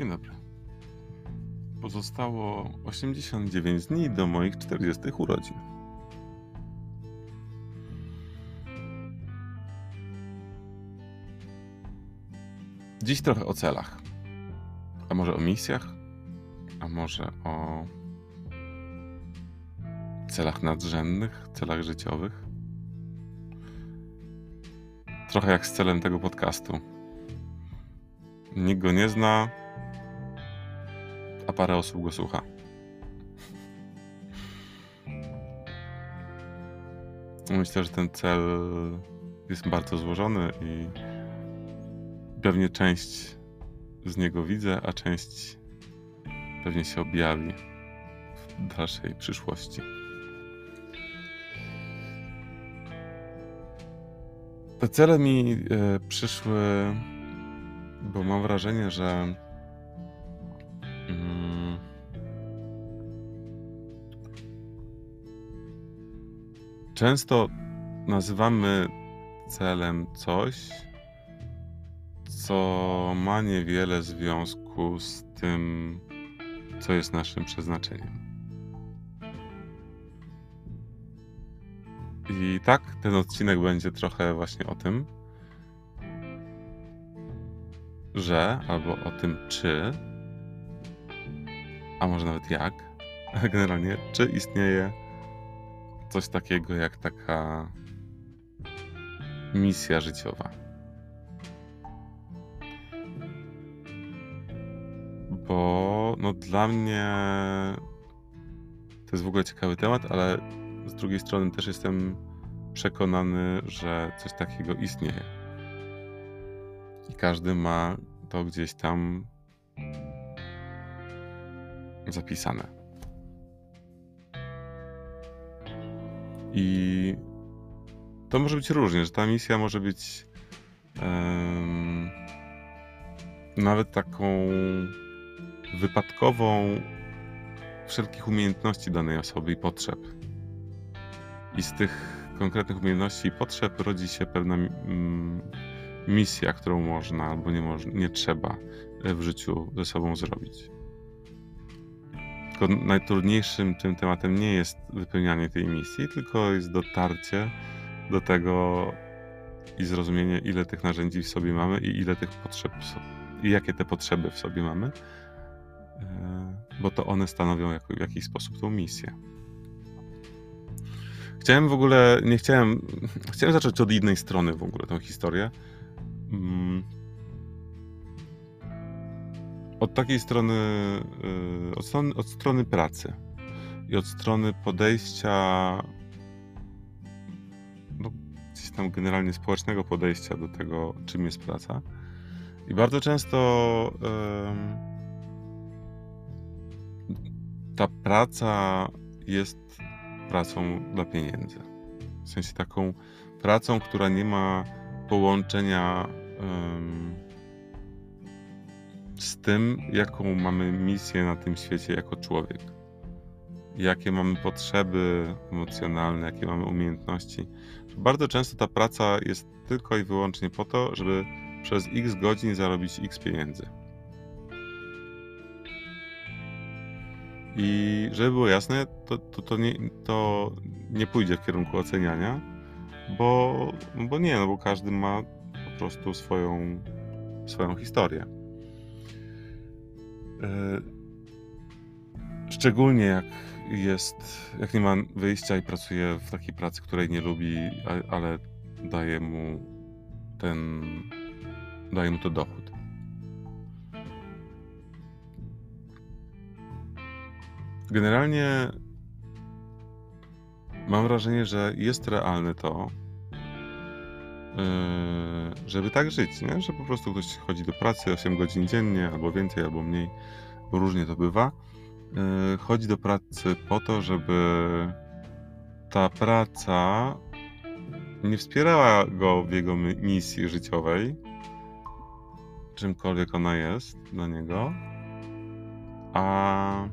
Dzień dobry. Pozostało 89 dni do moich 40 urodzin. Dziś trochę o celach. A może o misjach? A może o celach nadrzędnych, celach życiowych? Trochę jak z celem tego podcastu. Nikt go nie zna, a parę osób go słucha. Myślę, że ten cel jest bardzo złożony i pewnie część z niego widzę, a część pewnie się objawi w dalszej przyszłości. Te cele mi e, przyszły, bo mam wrażenie, że często nazywamy celem coś, co ma niewiele związku z tym, co jest naszym przeznaczeniem. I tak, ten odcinek będzie trochę właśnie o tym, że, albo o tym, czy, a może nawet jak, generalnie, czy istnieje coś takiego jak taka misja życiowa. Bo no, dla mnie to jest w ogóle ciekawy temat, ale z drugiej strony też jestem przekonany, że coś takiego istnieje. I każdy ma to gdzieś tam zapisane. I to może być różnie, że ta misja może być nawet taką wypadkową wszelkich umiejętności danej osoby i potrzeb. I z tych konkretnych umiejętności i potrzeb rodzi się pewna misja, którą można albo nie, można, nie trzeba w życiu ze sobą zrobić. Tylko najtrudniejszym tym tematem nie jest wypełnianie tej misji, tylko jest dotarcie do tego i zrozumienie, ile tych narzędzi w sobie mamy i ile tych potrzeb, i jakie te potrzeby w sobie mamy, e, bo to one stanowią w jakiś sposób tą misję. Chciałem w ogóle, nie chciałem, chciałem zacząć od innej strony w ogóle tą historię. Od takiej strony, y, od strony, od strony pracy i od strony podejścia, no, gdzieś tam generalnie społecznego podejścia do tego, czym jest praca. I bardzo często ta praca jest pracą dla pieniędzy. W sensie taką pracą, która nie ma połączenia z tym, jaką mamy misję na tym świecie jako człowiek. Jakie mamy potrzeby emocjonalne, jakie mamy umiejętności. Bardzo często ta praca jest tylko i wyłącznie po to, żeby przez x godzin zarobić x pieniędzy. I żeby było jasne, to, to, to, nie, to nie pójdzie w kierunku oceniania, bo, bo nie, no bo każdy ma po prostu swoją, swoją historię. E, szczególnie jak jest, jak nie ma wyjścia i pracuje w takiej pracy, której nie lubi, ale daje mu ten, daje mu to dochód. Generalnie mam wrażenie, że jest realne to, żeby tak żyć, nie? że po prostu ktoś chodzi do pracy 8 godzin dziennie, albo więcej, albo mniej, bo różnie to bywa. Yy, chodzi do pracy po to, żeby ta praca nie wspierała go w jego misji życiowej, czymkolwiek ona jest dla niego, a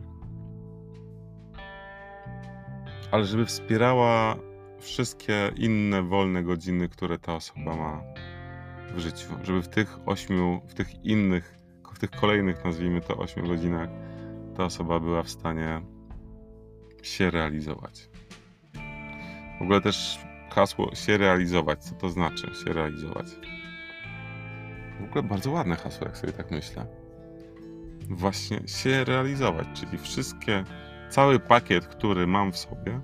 ale żeby wspierała wszystkie inne wolne godziny, które ta osoba ma w życiu. Żeby w tych ośmiu, w tych innych w tych kolejnych, nazwijmy to, 8 godzinach, ta osoba była w stanie się realizować. W ogóle też hasło się realizować, co to znaczy się realizować? W ogóle bardzo ładne hasło, jak sobie tak myślę. Właśnie się realizować, czyli wszystkie, cały pakiet, który mam w sobie,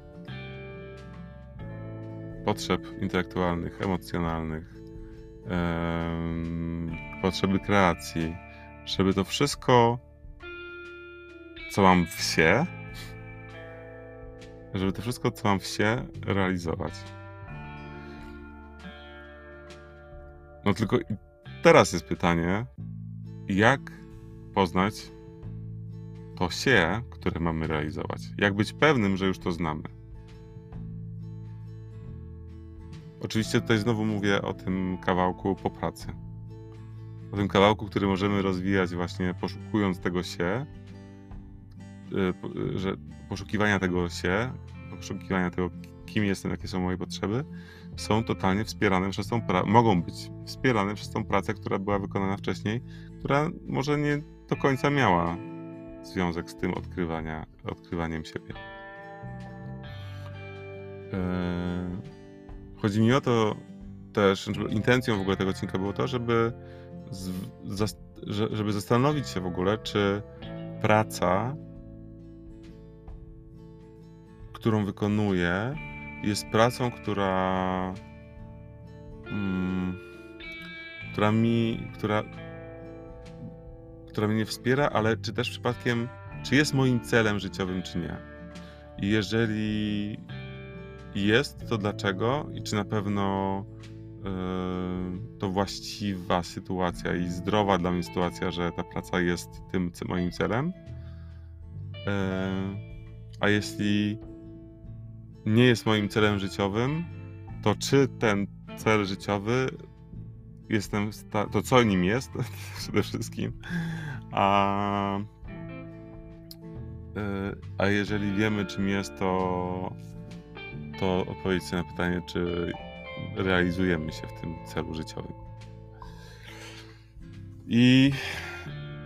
potrzeb intelektualnych, emocjonalnych, potrzeby kreacji, żeby to wszystko, co mam w się, żeby to wszystko, co mam w się, realizować. No tylko teraz jest pytanie, jak poznać to się, które mamy realizować? Jak być pewnym, że już to znamy? Oczywiście tutaj znowu mówię o tym kawałku po pracy. O tym kawałku, który możemy rozwijać właśnie poszukując tego się, y, że poszukiwania tego się, poszukiwania tego, kim jestem, jakie są moje potrzeby, są totalnie wspierane przez tą pracę, mogą być wspierane przez tą pracę, która była wykonana wcześniej, która może nie do końca miała związek z tym odkrywania, odkrywaniem siebie. Eee Chodzi mi o to też, intencją w ogóle tego odcinka było to, żeby, z, żeby zastanowić się w ogóle, czy praca, którą wykonuję, jest pracą, która. Mm, która mi. Która, która mnie wspiera, ale czy też przypadkiem, czy jest moim celem życiowym, czy nie. I jeżeli jest, to dlaczego i czy na pewno yy, to właściwa sytuacja i zdrowa dla mnie sytuacja, że ta praca jest tym moim celem. Yy, a jeśli nie jest moim celem życiowym, to czy ten cel życiowy jestem, to co nim jest przede wszystkim, a, yy, a jeżeli wiemy czym jest, to to odpowiedź na pytanie, czy realizujemy się w tym celu życiowym. I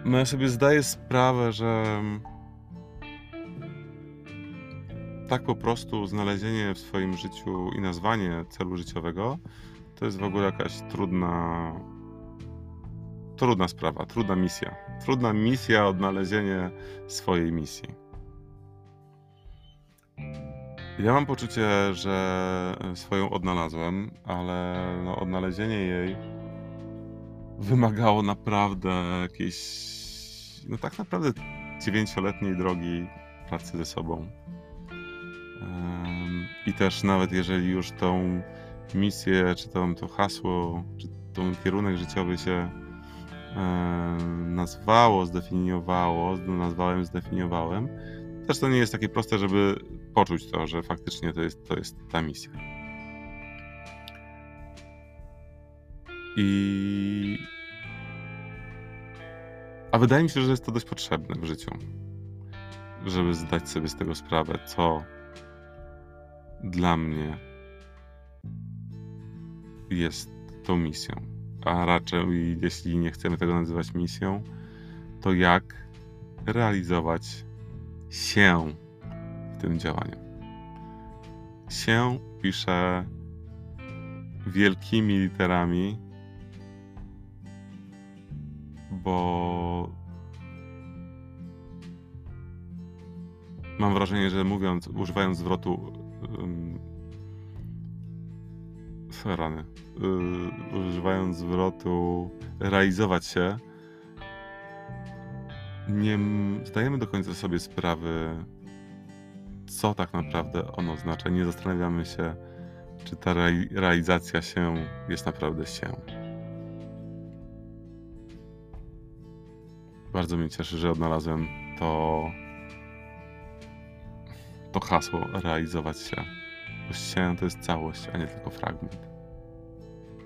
no ja sobie zdaję sprawę, że tak po prostu znalezienie w swoim życiu i nazwanie celu życiowego to jest w ogóle jakaś trudna trudna sprawa, trudna misja. Trudna misja odnalezienie swojej misji. Ja mam poczucie, że swoją odnalazłem, ale no, odnalezienie jej wymagało naprawdę jakiejś, no tak naprawdę dziewięcioletniej drogi pracy ze sobą. I też nawet jeżeli już tą misję, czy tą, to hasło, czy ten kierunek życiowy się nazwało, zdefiniowało, nazwałem, zdefiniowałem, też to nie jest takie proste, żeby poczuć to, że faktycznie to jest, to jest ta misja. I. A wydaje mi się, że jest to dość potrzebne w życiu, żeby zdać sobie z tego sprawę, co dla mnie jest tą misją. A raczej, jeśli nie chcemy tego nazywać misją, to jak realizować się tym działaniu. Się pisze wielkimi literami, bo mam wrażenie, że mówiąc, używając zwrotu um, rany, yy, używając zwrotu realizować się, nie zdajemy do końca sobie sprawy, co tak naprawdę ono oznacza. Nie zastanawiamy się, czy ta realizacja się jest naprawdę się. Bardzo mnie cieszy, że odnalazłem to, to hasło realizować się. Bo się to jest całość, a nie tylko fragment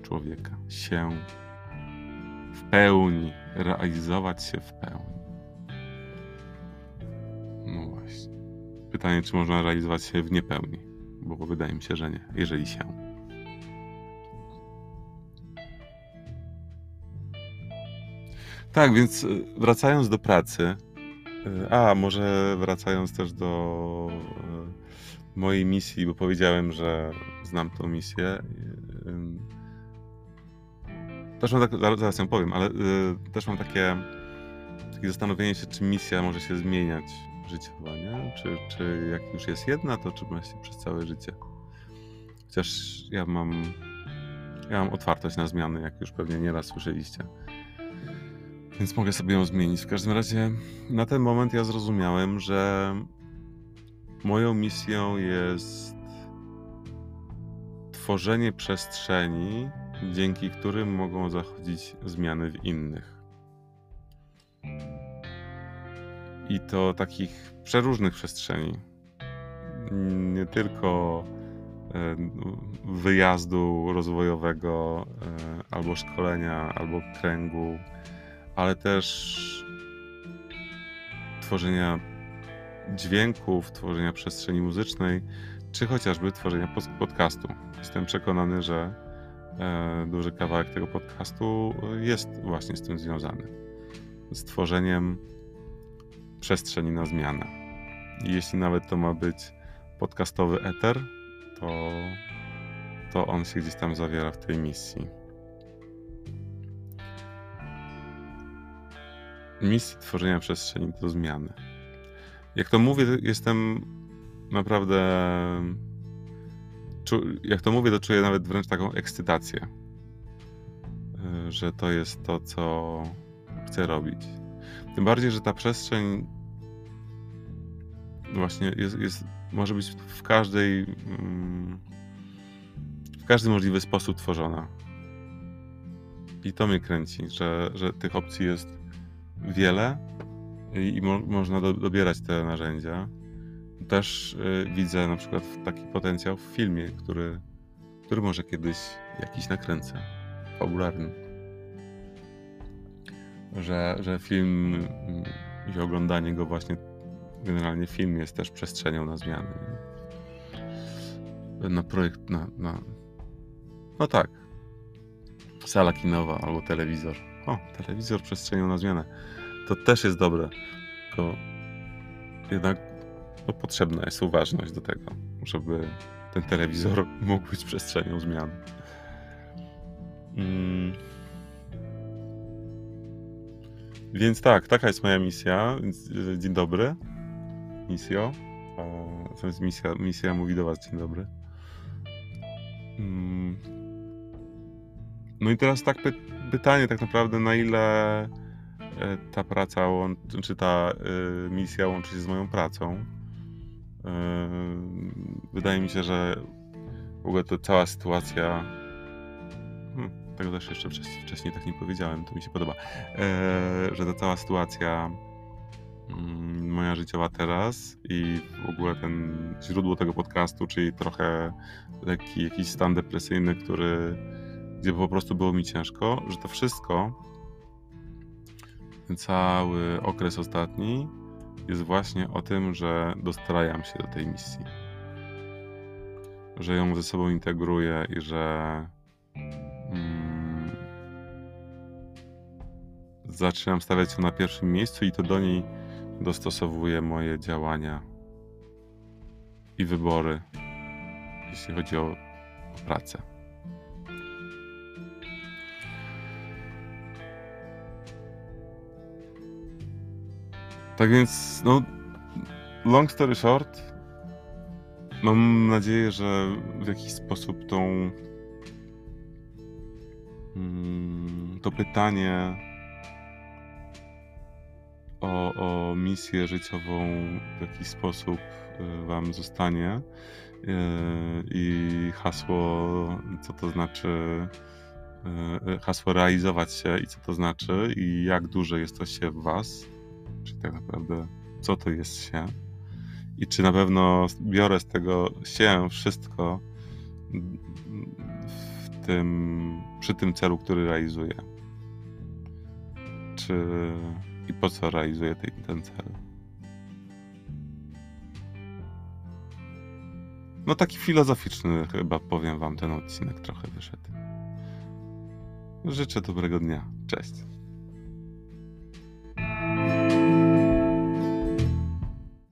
człowieka. Się w pełni, realizować się w pełni. Pytanie, czy można realizować się w niepełni, bo wydaje mi się, że nie, jeżeli się. Tak, więc y, wracając do pracy, y, a może wracając też do y, mojej misji, bo powiedziałem, że znam tą misję. Też mam tak, zaraz ją powiem, ale też mam takie, takie zastanowienie się, czy misja może się zmieniać życiowo, nie? Czy, czy jak już jest jedna, to czy ma się przez całe życie. Chociaż ja mam, ja mam otwartość na zmiany, jak już pewnie nieraz słyszeliście więc mogę sobie ją zmienić. W każdym razie na ten moment ja zrozumiałem, że moją misją jest tworzenie przestrzeni, dzięki którym mogą zachodzić zmiany w innych. I to takich przeróżnych przestrzeni. Nie tylko e, wyjazdu rozwojowego, e, albo szkolenia, albo kręgu ale też tworzenia dźwięków, tworzenia przestrzeni muzycznej, czy chociażby tworzenia podcastu. Jestem przekonany, że e, duży kawałek tego podcastu jest właśnie z tym związany. Z tworzeniem przestrzeni na zmianę. I jeśli nawet to ma być podcastowy eter, to, to on się gdzieś tam zawiera w tej misji. misji tworzenia przestrzeni do zmiany. Jak to mówię, jestem naprawdę. Jak to mówię, to czuję nawet wręcz taką ekscytację, y, że to jest to, co chcę robić. Tym bardziej, że ta przestrzeń właśnie jest, jest może być w każdej mm, w każdy możliwy sposób tworzona. I to mnie kręci, że, że tych opcji jest wiele i, i mo można do, dobierać te narzędzia. Też y, widzę na przykład taki potencjał w filmie, który, który może kiedyś jakiś nakręcę, fabularny. Że, że film i oglądanie go właśnie, generalnie film jest też przestrzenią na zmiany. Na projekt, na, na... No tak. Sala kinowa albo telewizor. O, telewizor przestrzenią na zmianę to też jest dobre. Tylko jednak no, potrzebna jest uważność do tego, żeby ten telewizor mógł być przestrzenią zmian. Mm. Więc tak, taka jest moja misja. Dzień dobry. Misjo. To jest misja, misja mówi do Was dzień dobry. Mm. No i teraz tak py pytanie tak naprawdę, na ile E, ta praca, czy ta e, misja łączy się z moją pracą. E, wydaje mi się, że w ogóle to cała sytuacja. Hmm, tego też jeszcze wcześniej tak nie powiedziałem, to mi się podoba. Że ta cała sytuacja mm, moja życiowa teraz i w ogóle ten źródło tego podcastu, czyli trochę lekki jakiś stan depresyjny, który, gdzie po prostu było mi ciężko, że to wszystko cały okres ostatni jest właśnie o tym, że dostrajam się do tej misji. Że ją ze sobą integruję i że zaczynam stawiać ją na pierwszym miejscu i to do niej dostosowuję moje działania i wybory, jeśli chodzi o, o pracę. Tak więc, no, long story short, mam nadzieję, że w jakiś sposób tą mm, to pytanie o, o misję życiową w jakiś sposób y, Wam zostanie. Y, i hasło, co to znaczy y, hasło realizować się i co to znaczy i jak duże jest to się w Was. Czyli tak naprawdę, co to jest się? I czy na pewno biorę z tego się wszystko w tym, przy tym celu, który realizuję. Czy i po co realizuję ten, ten cel. No taki filozoficzny chyba powiem wam ten odcinek trochę wyszedł. Życzę dobrego dnia. Cześć.